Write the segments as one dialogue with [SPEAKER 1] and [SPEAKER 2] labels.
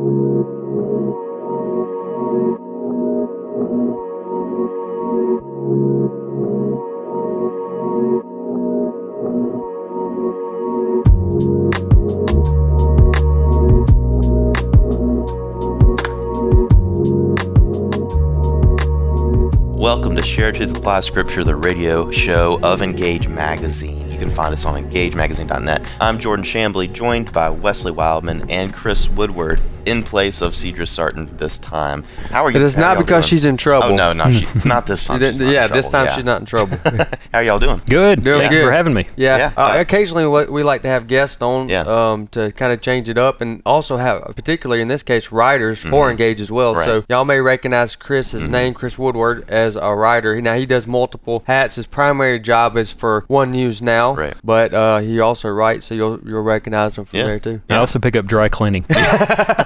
[SPEAKER 1] Welcome to Share Truth Apply Scripture, the radio show of Engage Magazine. You can find us on engagemagazine.net. I'm Jordan Shambly, joined by Wesley Wildmon and Chris Woodward in place of Cedra Sarton this time. How are you?
[SPEAKER 2] It is not because
[SPEAKER 1] doing?
[SPEAKER 2] she's in trouble.
[SPEAKER 1] Oh no, no, she, not this time.
[SPEAKER 2] didn't-
[SPEAKER 1] she's not in
[SPEAKER 2] yeah, this time
[SPEAKER 1] yeah.
[SPEAKER 2] she's not in trouble.
[SPEAKER 1] How y'all doing?
[SPEAKER 3] Good.
[SPEAKER 2] Doing
[SPEAKER 3] Thank you for having me.
[SPEAKER 2] Yeah.
[SPEAKER 1] Yeah.
[SPEAKER 2] Uh, occasionally, what we like to have guests on
[SPEAKER 1] Yeah.
[SPEAKER 2] um, to kind of change it up, and also have, particularly in this case, writers for Engage as well.
[SPEAKER 1] Mm-hmm. Right. Mm-hmm.
[SPEAKER 2] So y'all may recognize Chris's name, Chris Woodward, as a writer. Now he does multiple hats. His primary job is for One News Now,
[SPEAKER 1] Right.
[SPEAKER 2] but uh, he also writes, so you'll you'll recognize him from
[SPEAKER 1] Yeah.
[SPEAKER 2] there too.
[SPEAKER 3] I also pick up dry cleaning.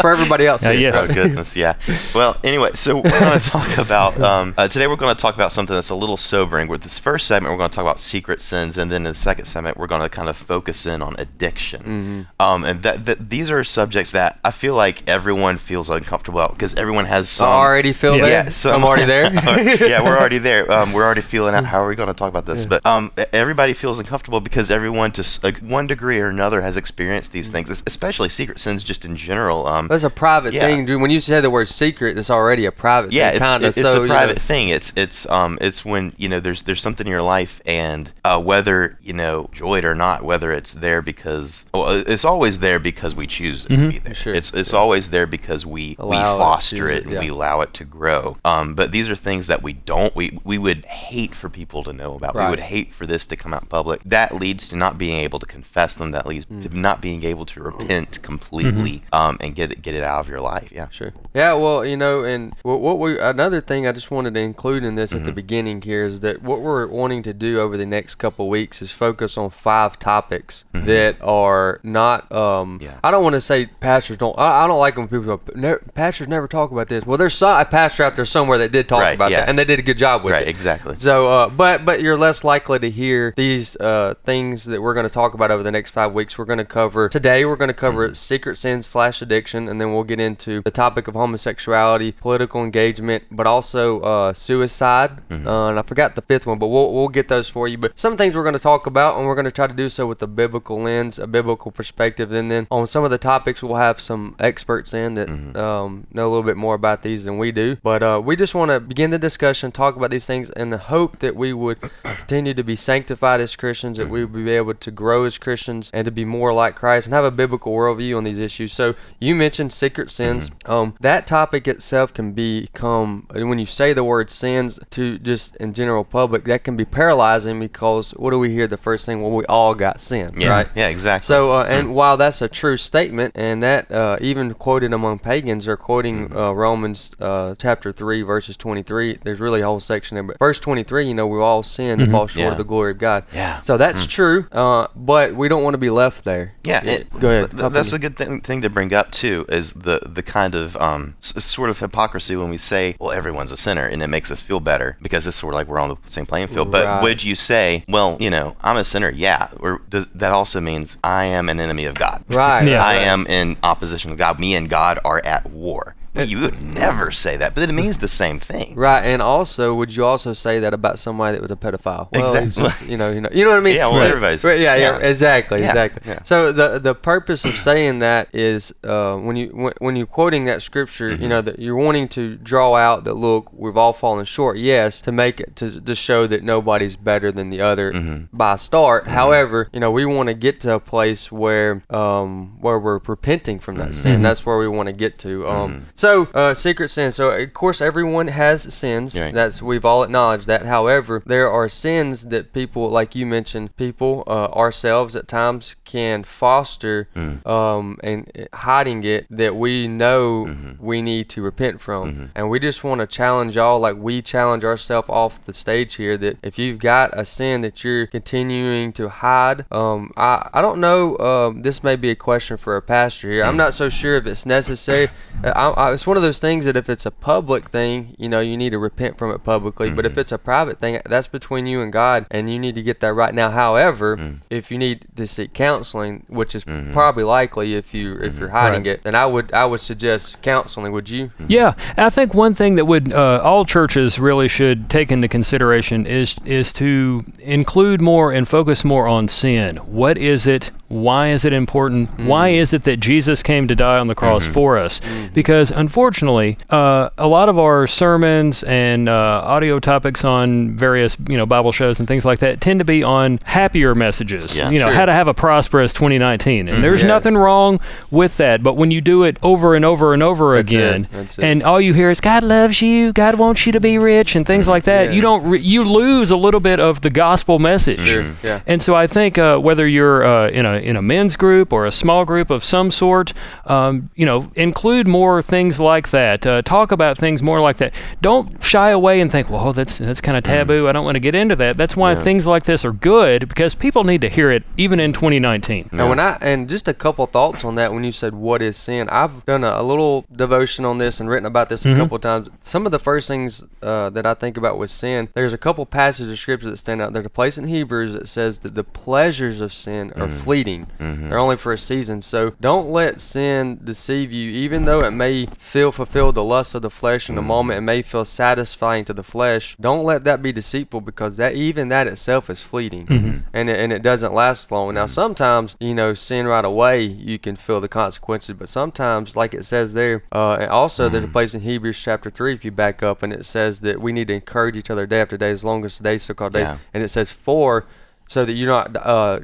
[SPEAKER 2] For everybody else,
[SPEAKER 3] Uh, yes.
[SPEAKER 1] Oh goodness, yeah. Well, anyway, so we're going to talk about um, uh, today. We're going to talk about something that's a little sobering. With this first segment, we're going to talk about secret sins, and then in the second segment, we're going to kind of focus in on addiction.
[SPEAKER 2] Mm-hmm.
[SPEAKER 1] Um, and that, that these are subjects that I feel like everyone feels uncomfortable about because everyone has
[SPEAKER 2] I
[SPEAKER 1] some.
[SPEAKER 2] already feel
[SPEAKER 3] Yeah.
[SPEAKER 2] there.
[SPEAKER 1] Yeah, so
[SPEAKER 2] I'm already there.
[SPEAKER 1] yeah, we're already there. Um, we're already feeling out how are we going to talk about this. But um, everybody feels uncomfortable because everyone, to s- like, one degree or another, has experienced these things, especially secret sins, just in general. Um,
[SPEAKER 2] That's a private
[SPEAKER 1] Yeah.
[SPEAKER 2] thing, dude. When you say the word secret, it's already a private
[SPEAKER 1] yeah,
[SPEAKER 2] thing,
[SPEAKER 1] it's,
[SPEAKER 2] kind of.
[SPEAKER 1] it- it's
[SPEAKER 2] so,
[SPEAKER 1] a
[SPEAKER 2] you know,
[SPEAKER 1] private thing. It's it's um it's when you know there's there's something in your life, and uh, whether you know enjoy it or not, whether it's there because well, it's always there because we choose it to be there.
[SPEAKER 2] Sure,
[SPEAKER 1] It's it's always there because we we
[SPEAKER 2] Allow it,
[SPEAKER 1] foster it,
[SPEAKER 2] it,
[SPEAKER 1] and
[SPEAKER 2] yeah.
[SPEAKER 1] we allow it to grow. Um, but these are things that we don't. We we would hate for people to know about. We would hate for this to come out public. That leads to not being able to confess them. That leads
[SPEAKER 2] Mm.
[SPEAKER 1] to not being able to repent completely um, and get it get it out of your life. Yeah.
[SPEAKER 2] Sure. Yeah. Well, you know, and what, what we another thing I just wanted to include in this
[SPEAKER 1] Mm-hmm.
[SPEAKER 2] at the beginning here is that what we're wanting to do over the next couple weeks is focus on five topics that are not. Um,
[SPEAKER 1] Mm-hmm. Yeah.
[SPEAKER 2] I don't want to say pastors don't. I, I don't like when people go. "Ne- Pastors never talk about this. Well, there's some, a pastor out there somewhere that did talk
[SPEAKER 1] Right,
[SPEAKER 2] about
[SPEAKER 1] yeah.
[SPEAKER 2] that, and they did a good job with
[SPEAKER 1] Right.
[SPEAKER 2] it.
[SPEAKER 1] Exactly.
[SPEAKER 2] So, uh, but but you're less likely to hear these uh, things that we're going to talk about over the next five weeks. We're going to cover today. We're going to cover
[SPEAKER 1] Mm-hmm.
[SPEAKER 2] secret sin slash addiction, and then we'll get into the topic of homosexuality, political engagement, but also uh, suicide.
[SPEAKER 1] Mm-hmm.
[SPEAKER 2] Uh, and I forgot the fifth one, but we'll we'll get those for you. But some things we're going to talk about, and we're going to try to do so with a biblical lens, a biblical perspective, and then on some of the topics we'll have some experts in that
[SPEAKER 1] Mm-hmm.
[SPEAKER 2] um, know a little bit more about these than we do. But uh, we just want to begin the discussion, talk about these things, in the hope that we would continue to be sanctified as Christians, that we would be able to grow as Christians, and to be more like Christ, and have a biblical worldview on these issues. So you mentioned secret sins. Um, that topic itself can become when you say the word sins to just in general public, that can be paralyzing because what do we hear the first thing? Well, we all got sin,
[SPEAKER 1] Yeah.
[SPEAKER 2] right?
[SPEAKER 1] Yeah. Exactly.
[SPEAKER 2] So, uh, and while that's a true statement, and that uh, even quoted among pagans they're quoting uh, Romans uh, chapter 3, verses 23, there's really a whole section there. But verse 23, you know, we all sinned and fall short
[SPEAKER 1] Yeah.
[SPEAKER 2] of the glory of God.
[SPEAKER 1] Yeah.
[SPEAKER 2] So that's true, uh, but we don't want to be left there.
[SPEAKER 1] Yeah, it-
[SPEAKER 2] Go ahead.
[SPEAKER 1] th- that's a good thing, thing to bring up too. Is the the kind of um, s- sort of hypocrisy when we say, "Well, everyone's a sinner," and it makes us feel better because it's sort of like we're on the same playing field. But
[SPEAKER 2] Right.
[SPEAKER 1] would you say, "Well, you know, I'm a sinner"? Yeah, or does that also means I am an enemy of God?
[SPEAKER 2] Right.
[SPEAKER 3] Yeah.
[SPEAKER 1] I
[SPEAKER 2] right.
[SPEAKER 1] am in opposition to God. Me and God are at war. Well, you would never say that, but it means the same thing.
[SPEAKER 2] Right, and also, would you also say that about somebody that was a pedophile? Well,
[SPEAKER 1] Exactly.
[SPEAKER 2] just, you know, you know, you know what I mean.
[SPEAKER 1] Yeah, well,
[SPEAKER 2] Right.
[SPEAKER 1] everybody's-
[SPEAKER 2] Right, yeah, yeah,
[SPEAKER 1] yeah.
[SPEAKER 2] exactly,
[SPEAKER 1] Yeah,
[SPEAKER 2] exactly.
[SPEAKER 1] yeah.
[SPEAKER 2] So the the purpose of saying that is uh, when you when, when you're quoting that scripture,
[SPEAKER 1] Mm-hmm.
[SPEAKER 2] you know that you're wanting to draw out that look, we've all fallen short. Yes, to make it to to show that nobody's better than the other
[SPEAKER 1] Mm-hmm.
[SPEAKER 2] by start. However, you know, we want to get to a place where um where we're repenting from that
[SPEAKER 1] Mm-hmm.
[SPEAKER 2] sin. That's where we want to get to. Um, so uh, secret sin. So of course, everyone has sins.
[SPEAKER 1] Right.
[SPEAKER 2] That's we've all acknowledged that. However, there are sins that people, like you mentioned, people uh, ourselves at times can foster um, and hiding it that we know we need to repent from. And we just want to challenge y'all, like we challenge ourselves off the stage here, that if you've got a sin that you're continuing to hide, um, I I don't know. Um, this may be a question for a pastor here. I'm not so sure if it's necessary. Uh, I, I, it's one of those things that if it's a public thing, you know, you need to repent from it publicly. But if
[SPEAKER 1] Mm-hmm.
[SPEAKER 2] it's a private thing, that's between you and God, and you need to get that right. Now, however,
[SPEAKER 1] Mm.
[SPEAKER 2] if you need to seek counseling, which is probably likely if you if you're hiding
[SPEAKER 3] Right.
[SPEAKER 2] it, then I would I would suggest counseling. Would you?
[SPEAKER 3] Yeah, I think one thing that would uh, all churches really should take into consideration is is to include more and focus more on sin. What is it? Why is it important? Why is it that Jesus came to die on the cross for us? Because unfortunately, uh, a lot of our sermons and uh, audio topics on various you know Bible shows and things like that tend to be on happier messages.
[SPEAKER 1] Yeah,
[SPEAKER 3] you know
[SPEAKER 2] sure.
[SPEAKER 3] how to have a prosperous 2019, and there's
[SPEAKER 2] Yes.
[SPEAKER 3] nothing wrong with that. But when you do it over and over and over
[SPEAKER 2] That's
[SPEAKER 3] again,
[SPEAKER 2] it.
[SPEAKER 3] and all you hear is God loves you, God wants you to be rich, and things like that.
[SPEAKER 2] Yeah.
[SPEAKER 3] You don't re- you lose a little bit of the gospel message.
[SPEAKER 2] Sure. Yeah.
[SPEAKER 3] And so I think uh, whether you're uh, in a in a men's group or a small group of some sort, um, you know, include more things like that. Uh, talk about things more like that. Don't shy away and think, well, that's that's kind of taboo. I don't want to get into that. That's why things like this are good because people need to hear it even in 2019.
[SPEAKER 2] And when I and just a couple thoughts on that when you said what is sin, I've done a, a little devotion on this and written about this a couple of times. Some of the first things uh, that I think about with sin, there's a couple passages of scripture that stand out. There's a place in Hebrews that says that the pleasures of sin are fleeting; Mm-hmm. they're only for a season. So don't let sin deceive you, even though it may feel fulfilled the lust of the flesh in the mm-hmm. moment, it may feel satisfying to the flesh. Don't let that be deceitful because that even that itself is fleeting, mm-hmm. and it, and it doesn't last long. Now sometimes you know sin right away you can feel the consequences, but sometimes like it says there, uh, and also there's a place in Hebrews chapter three if you back up and it says that we need to encourage each other day after day as long as today's so-called day,
[SPEAKER 1] Yeah.
[SPEAKER 2] and it says for so that you're not uh,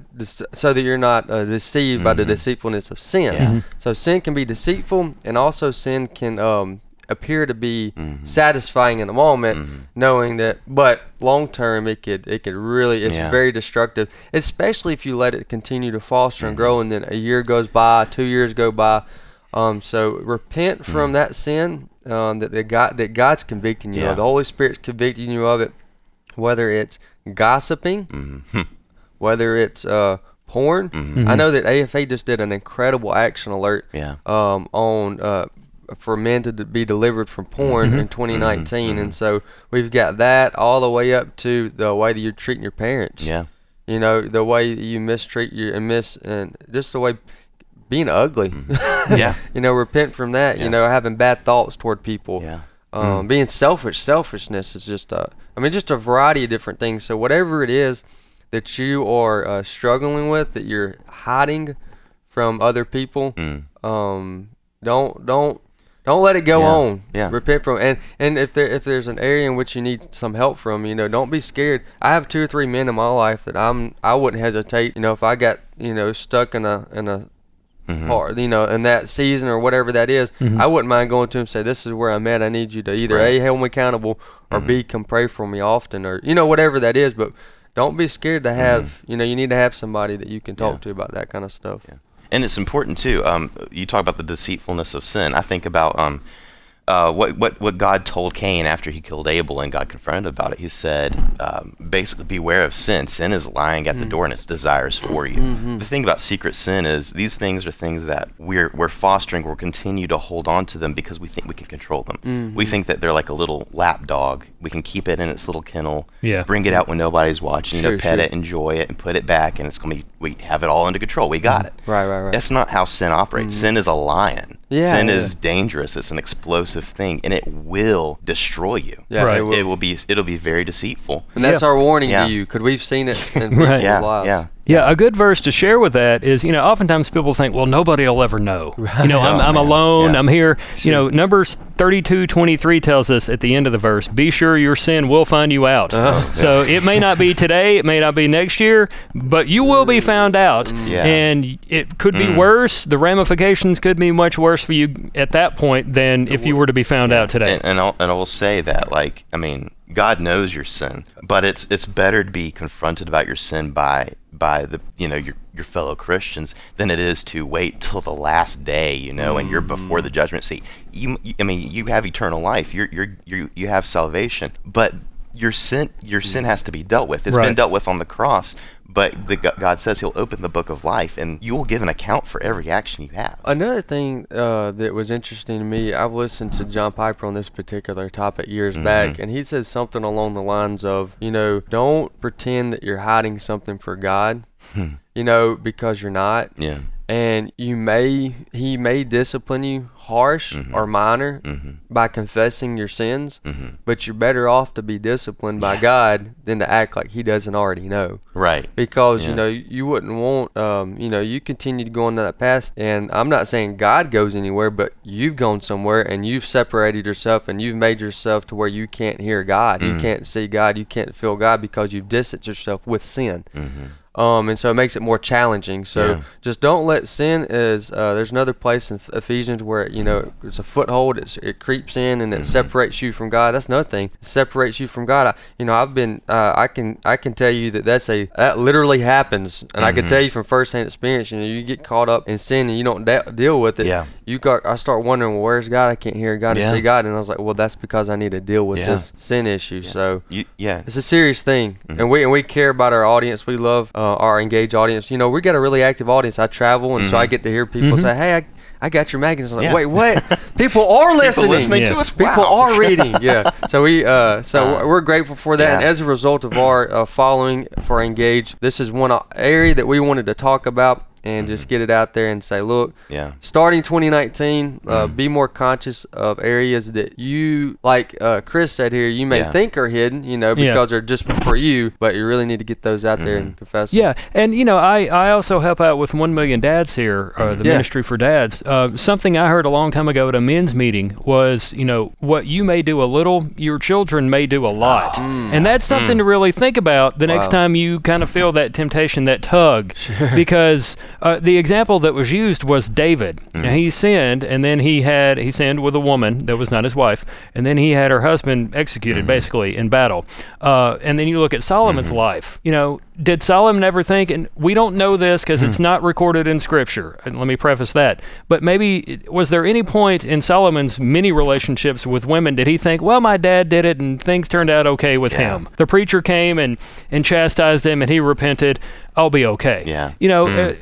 [SPEAKER 2] so that you're not uh, deceived by the deceitfulness of sin.
[SPEAKER 1] Yeah.
[SPEAKER 2] So sin can be deceitful, and also sin can um, appear to be satisfying in the moment, knowing that, but long term it could it could really it's
[SPEAKER 1] Yeah.
[SPEAKER 2] very destructive, especially if you let it continue to foster and grow, and then a year goes by, two years go by. Um, so repent from that sin um, that the God that God's convicting you
[SPEAKER 1] Yeah.
[SPEAKER 2] of. The Holy Spirit's convicting you of it, whether it's gossiping,
[SPEAKER 1] Mm-hmm.
[SPEAKER 2] whether it's uh, porn. I know that AFA just did an incredible action alert
[SPEAKER 1] Yeah.
[SPEAKER 2] um, on uh, for men to be delivered from porn in 2019, and so we've got that all the way up to the way that you're treating your parents.
[SPEAKER 1] Yeah.
[SPEAKER 2] You know the way you mistreat your and miss and just the way being ugly.
[SPEAKER 1] Yeah.
[SPEAKER 2] you know, repent from that.
[SPEAKER 1] Yeah.
[SPEAKER 2] You know, having bad thoughts toward people.
[SPEAKER 1] Yeah.
[SPEAKER 2] Um, Being selfish, selfishness is just a, I mean, just a variety of different things. So whatever it is that you are uh, struggling with, that you're hiding from other people,
[SPEAKER 1] Mm.
[SPEAKER 2] um, don't don't don't let it go
[SPEAKER 1] Yeah.
[SPEAKER 2] on.
[SPEAKER 1] Yeah.
[SPEAKER 2] Repent from and and if there if there's an area in which you need some help from, you know, don't be scared. I have two or three men in my life that I'm I wouldn't hesitate. You know, if I got you know stuck in a in a
[SPEAKER 1] Mm-hmm.
[SPEAKER 2] part, you know, in that season or whatever that is, I wouldn't mind going to him and say, "This is where I'm at. I need you to either
[SPEAKER 1] Right. Mm-hmm.
[SPEAKER 2] a hold me accountable or b come pray for me often or you know whatever that is." But don't be scared to have, you know, you need to have somebody that you can talk
[SPEAKER 1] Mm-hmm. Yeah.
[SPEAKER 2] to about that kind of stuff.
[SPEAKER 1] And it's important too. Um, you talk about the deceitfulness of sin. I think about um, uh, what what what God told Cain after he killed Abel and got confronted about it. He said, um, basically, beware of sin. Sin is lying at the mm. door and its desires for you. Mm-hmm. The thing about secret sin is these things are things that we're we're fostering. We'll continue to hold on to them because we think we can control them. We mm-hmm. think that they're like a little lap dog. We can keep it in its little kennel.
[SPEAKER 3] Yeah.
[SPEAKER 1] Bring it out when nobody's watching. sure, You know, pet
[SPEAKER 2] sure.
[SPEAKER 1] it, enjoy it, and put it back, and it's gonna be. We have it all under control. We got mm. it.
[SPEAKER 2] Right, right, right.
[SPEAKER 1] That's not how sin operates. Mm-hmm. Sin is a lion.
[SPEAKER 2] Yeah,
[SPEAKER 1] sin
[SPEAKER 2] yeah.
[SPEAKER 1] is dangerous. It's an explosive thing, and it will destroy you.
[SPEAKER 2] Yeah,
[SPEAKER 3] Right.
[SPEAKER 2] it will.
[SPEAKER 1] It will be. It'll be very deceitful.
[SPEAKER 2] and that's
[SPEAKER 3] Yeah.
[SPEAKER 2] our warning
[SPEAKER 1] Yeah.
[SPEAKER 2] to you, because we've seen it in
[SPEAKER 3] Right.
[SPEAKER 2] people's
[SPEAKER 1] Yeah,
[SPEAKER 2] lives.
[SPEAKER 1] yeah.
[SPEAKER 3] Yeah, a good verse to share with that is, you know, oftentimes people think, well, nobody will ever know. You know, I'm,
[SPEAKER 1] Oh,
[SPEAKER 3] I'm alone,
[SPEAKER 1] Yeah.
[SPEAKER 3] I'm here. You know, Numbers 32 23 tells us at the end of the verse, be sure your sin will find you out.
[SPEAKER 1] Oh,
[SPEAKER 3] So it may not be today, it may not be next year, but you will be found out. Mm.
[SPEAKER 1] Yeah.
[SPEAKER 3] And it could be mm. worse. The ramifications could be much worse for you at that point than if you were to be found out today.
[SPEAKER 1] And, and, I'll, and I will say that, like, I mean, God knows your sin, but it's it's better to be confronted about your sin by by the you know your your fellow Christians than it is to wait till the last day, you know, and you're before the mm. judgment seat. You, you- I mean, you have eternal life. You're you're you you have salvation, but your sin your sin mm. has to be dealt with. It's been dealt with on the cross, But the, God says He'll open the book of life, and you will give an account for every action you have.
[SPEAKER 2] Another thing uh, that was interesting to me, I've listened to John Piper on this particular topic years
[SPEAKER 1] Mm-hmm.
[SPEAKER 2] back, and he says something along the lines of, you know, don't pretend that you're hiding something for God, you know, because you're not.
[SPEAKER 1] Yeah.
[SPEAKER 2] And you may, he may discipline you harsh
[SPEAKER 1] Mm-hmm.
[SPEAKER 2] or minor by confessing your sins, but you're better off to be disciplined by God than to act like he doesn't already know.
[SPEAKER 1] Right.
[SPEAKER 2] because
[SPEAKER 1] Yeah.
[SPEAKER 2] you know you wouldn't want um, you know you continue to go on that path. And i'm not saying god goes anywhere but you've gone somewhere and you've separated yourself and you've made yourself to where you can't hear god. You can't see god. You can't feel god because you've distanced yourself with sin.
[SPEAKER 1] Mm-hmm.
[SPEAKER 2] Um, and so it makes it more challenging. So
[SPEAKER 1] Yeah.
[SPEAKER 2] just don't let sin is. Uh, there's another place in Ephesians where you know it's a foothold. It's, it creeps in and it
[SPEAKER 1] Mm-hmm.
[SPEAKER 2] separates you from God. That's another thing. It separates you from God. I, you know, I've been. Uh, I can. I can tell you that that's a that literally happens, and I
[SPEAKER 1] Mm-hmm.
[SPEAKER 2] can tell you from firsthand experience. You know, you get caught up in sin and you don't de- deal with it.
[SPEAKER 1] Yeah.
[SPEAKER 2] You got. I start wondering, well, where's God? I can't hear God
[SPEAKER 1] Yeah.
[SPEAKER 2] and see God, and I was like, well, that's because I need to deal with
[SPEAKER 1] Yeah.
[SPEAKER 2] this sin issue. So.
[SPEAKER 1] You, yeah.
[SPEAKER 2] It's a serious thing,
[SPEAKER 1] Mm-hmm.
[SPEAKER 2] and we and we care about our audience. We love uh, our engaged audience. You know, we got a really active audience. I travel, and so I get to hear people say, "Hey, I, I got your magazine." Like,
[SPEAKER 1] Mm-hmm. Yeah.
[SPEAKER 2] wait, what? people are listening.
[SPEAKER 1] listening
[SPEAKER 3] Yeah.
[SPEAKER 1] to us.
[SPEAKER 2] People
[SPEAKER 1] Wow.
[SPEAKER 2] are reading. Yeah. So we uh, so
[SPEAKER 1] Uh,
[SPEAKER 2] we're grateful for that. And as a result of our uh, following for engage, this is one uh, area that we wanted to talk about and just get it out there and say, look,
[SPEAKER 1] Mm-hmm. Yeah.
[SPEAKER 2] starting 2019, uh,
[SPEAKER 1] Mm.
[SPEAKER 2] be more conscious of areas that you, like uh, Chris said here, you may
[SPEAKER 1] Yeah.
[SPEAKER 2] think are hidden, you know,
[SPEAKER 3] Yeah.
[SPEAKER 2] because they're just for you, but you really need to get those out there
[SPEAKER 1] Mm-hmm.
[SPEAKER 2] and confess. them.
[SPEAKER 3] Yeah, and you know, I, I also help out with One Million Dads here, uh, the
[SPEAKER 2] Yeah.
[SPEAKER 3] Ministry for Dads. Uh, something I heard a long time ago at a men's meeting was, you know, what you may do a little, your children may do a lot, and that's something to really think about the next time you kind of feel that temptation, that tug, because uh, the example that was used was David. Now, he sinned, and then he had he sinned with a woman that was not his wife, and then he had her husband executed basically in battle. Uh, and then you look at Solomon's life. You know, did Solomon ever think? And we don't know this because it's not recorded in Scripture. And let me preface that. But maybe was there any point in Solomon's many relationships with women did he think, well, my dad did it and things turned out okay with
[SPEAKER 1] Yeah.
[SPEAKER 3] him? The preacher came and and chastised him, and he repented. I'll be okay.
[SPEAKER 1] Yeah.
[SPEAKER 3] You know, uh,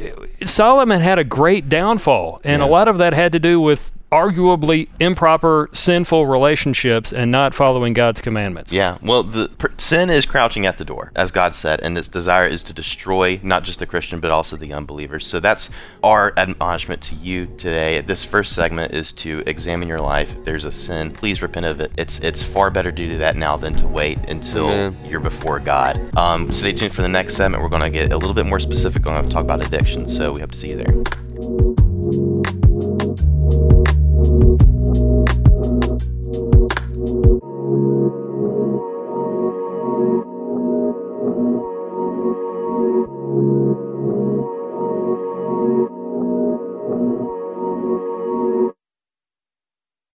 [SPEAKER 3] Solomon had a great downfall, and a lot of that had to do with arguably improper, sinful relationships and not following God's commandments.
[SPEAKER 1] Yeah, well, the per- sin is crouching at the door, as God said, and its desire is to destroy not just the Christian but also the unbelievers. So that's our admonishment to you today. This first segment is to examine your life. If there's a sin, please repent of it. It's it's far better to do that now than to wait until
[SPEAKER 2] Amen.
[SPEAKER 1] you're before God. Um, stay tuned for the next segment. We're going to get a little bit more specific. We're going to talk about addiction. So we hope to see you there.